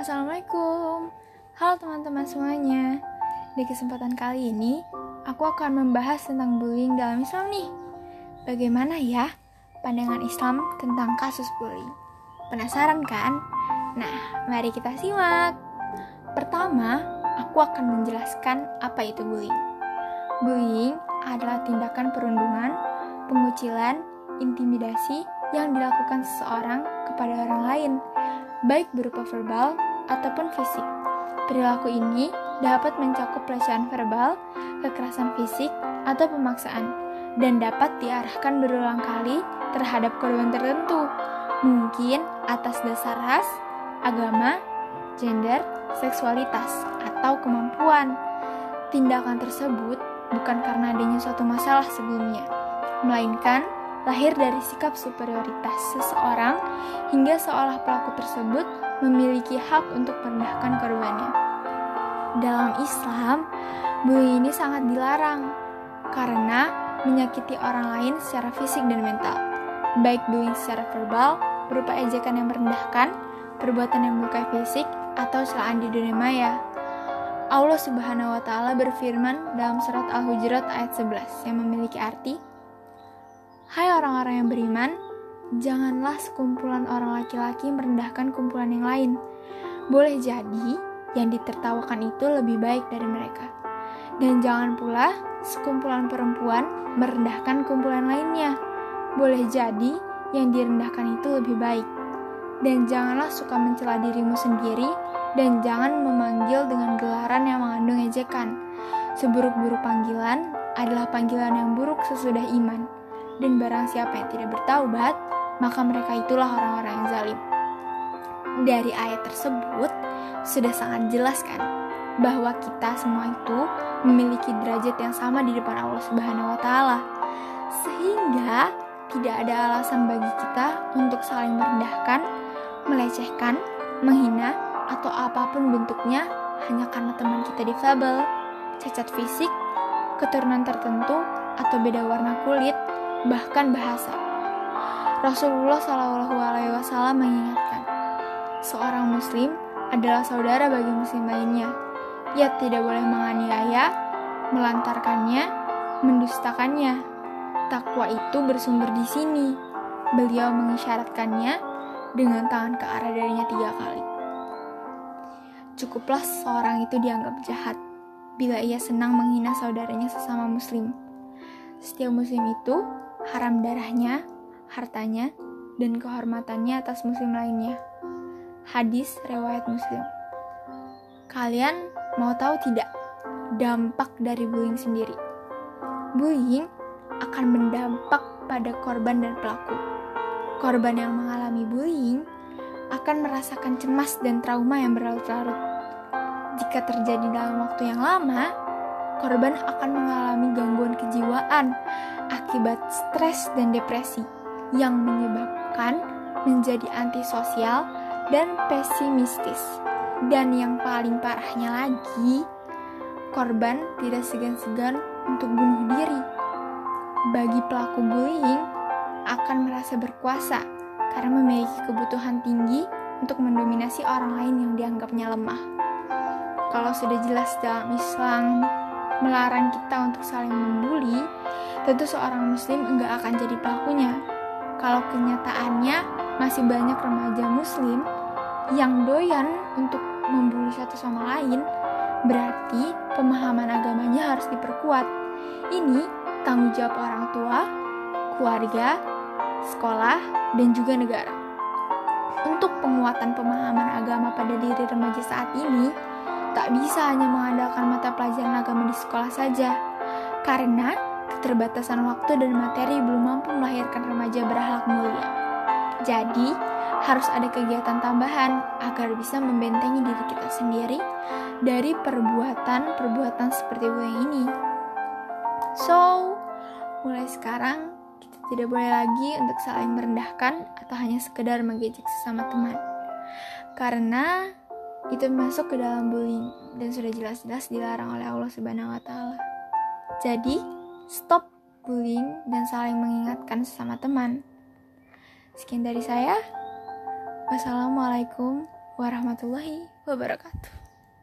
Assalamualaikum. Halo teman-teman semuanya. Di kesempatan kali ini Aku akan membahas tentang bullying dalam Islam nih. Bagaimana ya pandangan Islam tentang kasus bullying? Penasaran kan? Nah, mari kita simak. Pertama, aku akan menjelaskan apa itu bullying. Bullying adalah tindakan perundungan, pengucilan, intimidasi yang dilakukan seseorang kepada orang lain, baik berupa verbal ataupun fisik. Perilaku ini dapat mencakup pelecehan verbal, kekerasan fisik, atau pemaksaan, dan dapat diarahkan berulang kali terhadap korban tertentu, mungkin atas dasar ras, agama, gender, seksualitas, atau kemampuan. Tindakan tersebut bukan karena adanya suatu masalah sebelumnya, melainkan lahir dari sikap superioritas seseorang hingga seolah pelaku tersebut memiliki hak untuk merendahkan korbannya. Dalam Islam, bullying ini sangat dilarang karena menyakiti orang lain secara fisik dan mental. Baik bullying secara verbal berupa ejekan yang merendahkan, perbuatan yang melukai fisik, atau celaan di dunia maya. Allah Subhanahu wa taala berfirman dalam surat Al-Hujurat ayat 11 yang memiliki arti Hai orang-orang yang beriman, janganlah sekumpulan orang laki-laki merendahkan kumpulan yang lain. Boleh jadi yang ditertawakan itu lebih baik dari mereka. Dan jangan pula sekumpulan perempuan merendahkan kumpulan lainnya. Boleh jadi yang direndahkan itu lebih baik. Dan janganlah suka mencela dirimu sendiri dan jangan memanggil dengan gelaran yang mengandung ejekan. Seburuk-buruk panggilan adalah panggilan yang buruk sesudah iman. Dan barang siapa yang tidak bertaubat, maka mereka itulah orang-orang yang zalim. Dari ayat tersebut sudah sangat jelas kan bahwa kita semua itu memiliki derajat yang sama di depan Allah Subhanahu wa taala. Sehingga tidak ada alasan bagi kita untuk saling merendahkan, melecehkan, menghina atau apa pun bentuknya hanya karena teman kita difabel, cacat fisik, keturunan tertentu atau beda warna kulit, bahkan bahasa. Rasulullah Shallallahu Alaihi Wasallam mengingatkan, seorang Muslim adalah saudara bagi Muslim lainnya. Ia tidak boleh menganiaya, melantarkannya, mendustakannya. Takwa itu bersumber di sini. Beliau mengisyaratkannya dengan tangan ke arah darinya tiga kali. Cukuplah seorang itu dianggap jahat bila ia senang menghina saudaranya sesama Muslim. Setiap Muslim itu haram darahnya, hartanya, dan kehormatannya atas muslim lainnya. Hadis riwayat muslim. Kalian mau tahu tidak dampak dari bullying sendiri? Bullying akan berdampak pada korban dan pelaku. Korban yang mengalami bullying akan merasakan cemas dan trauma yang berlarut-larut. Jika terjadi dalam waktu yang lama, korban akan mengalami gangguan kejiwaan akibat stres dan depresi yang menyebabkan menjadi antisosial dan pesimistis. Dan yang paling parahnya lagi, korban tidak segan-segan untuk bunuh diri. Bagi pelaku bullying, akan merasa berkuasa karena memiliki kebutuhan tinggi untuk mendominasi orang lain yang dianggapnya lemah. Kalau sudah jelas dalam Islam melarang kita untuk saling membuli, tentu seorang muslim enggak akan jadi pelakunya. Kalau kenyataannya masih banyak remaja muslim yang doyan untuk membuli satu sama lain, berarti pemahaman agamanya harus diperkuat. Ini tanggung jawab orang tua, keluarga, sekolah, dan juga negara. Untuk penguatan pemahaman agama pada diri remaja saat ini, tak bisa hanya mengandalkan mata pelajaran agama di sekolah saja, karena keterbatasan waktu dan materi belum mampu melahirkan remaja berakhlak mulia. Jadi, harus ada kegiatan tambahan agar bisa membentengi diri kita sendiri dari perbuatan-perbuatan seperti bullying ini. So, mulai sekarang kita tidak boleh lagi untuk saling merendahkan atau hanya sekedar mengejek sesama teman. Karena itu masuk ke dalam bullying dan sudah jelas-jelas dilarang oleh Allah Subhanahu wa taala. Jadi, stop bullying dan saling mengingatkan sesama teman. Sekian dari saya. Wassalamualaikum warahmatullahi wabarakatuh.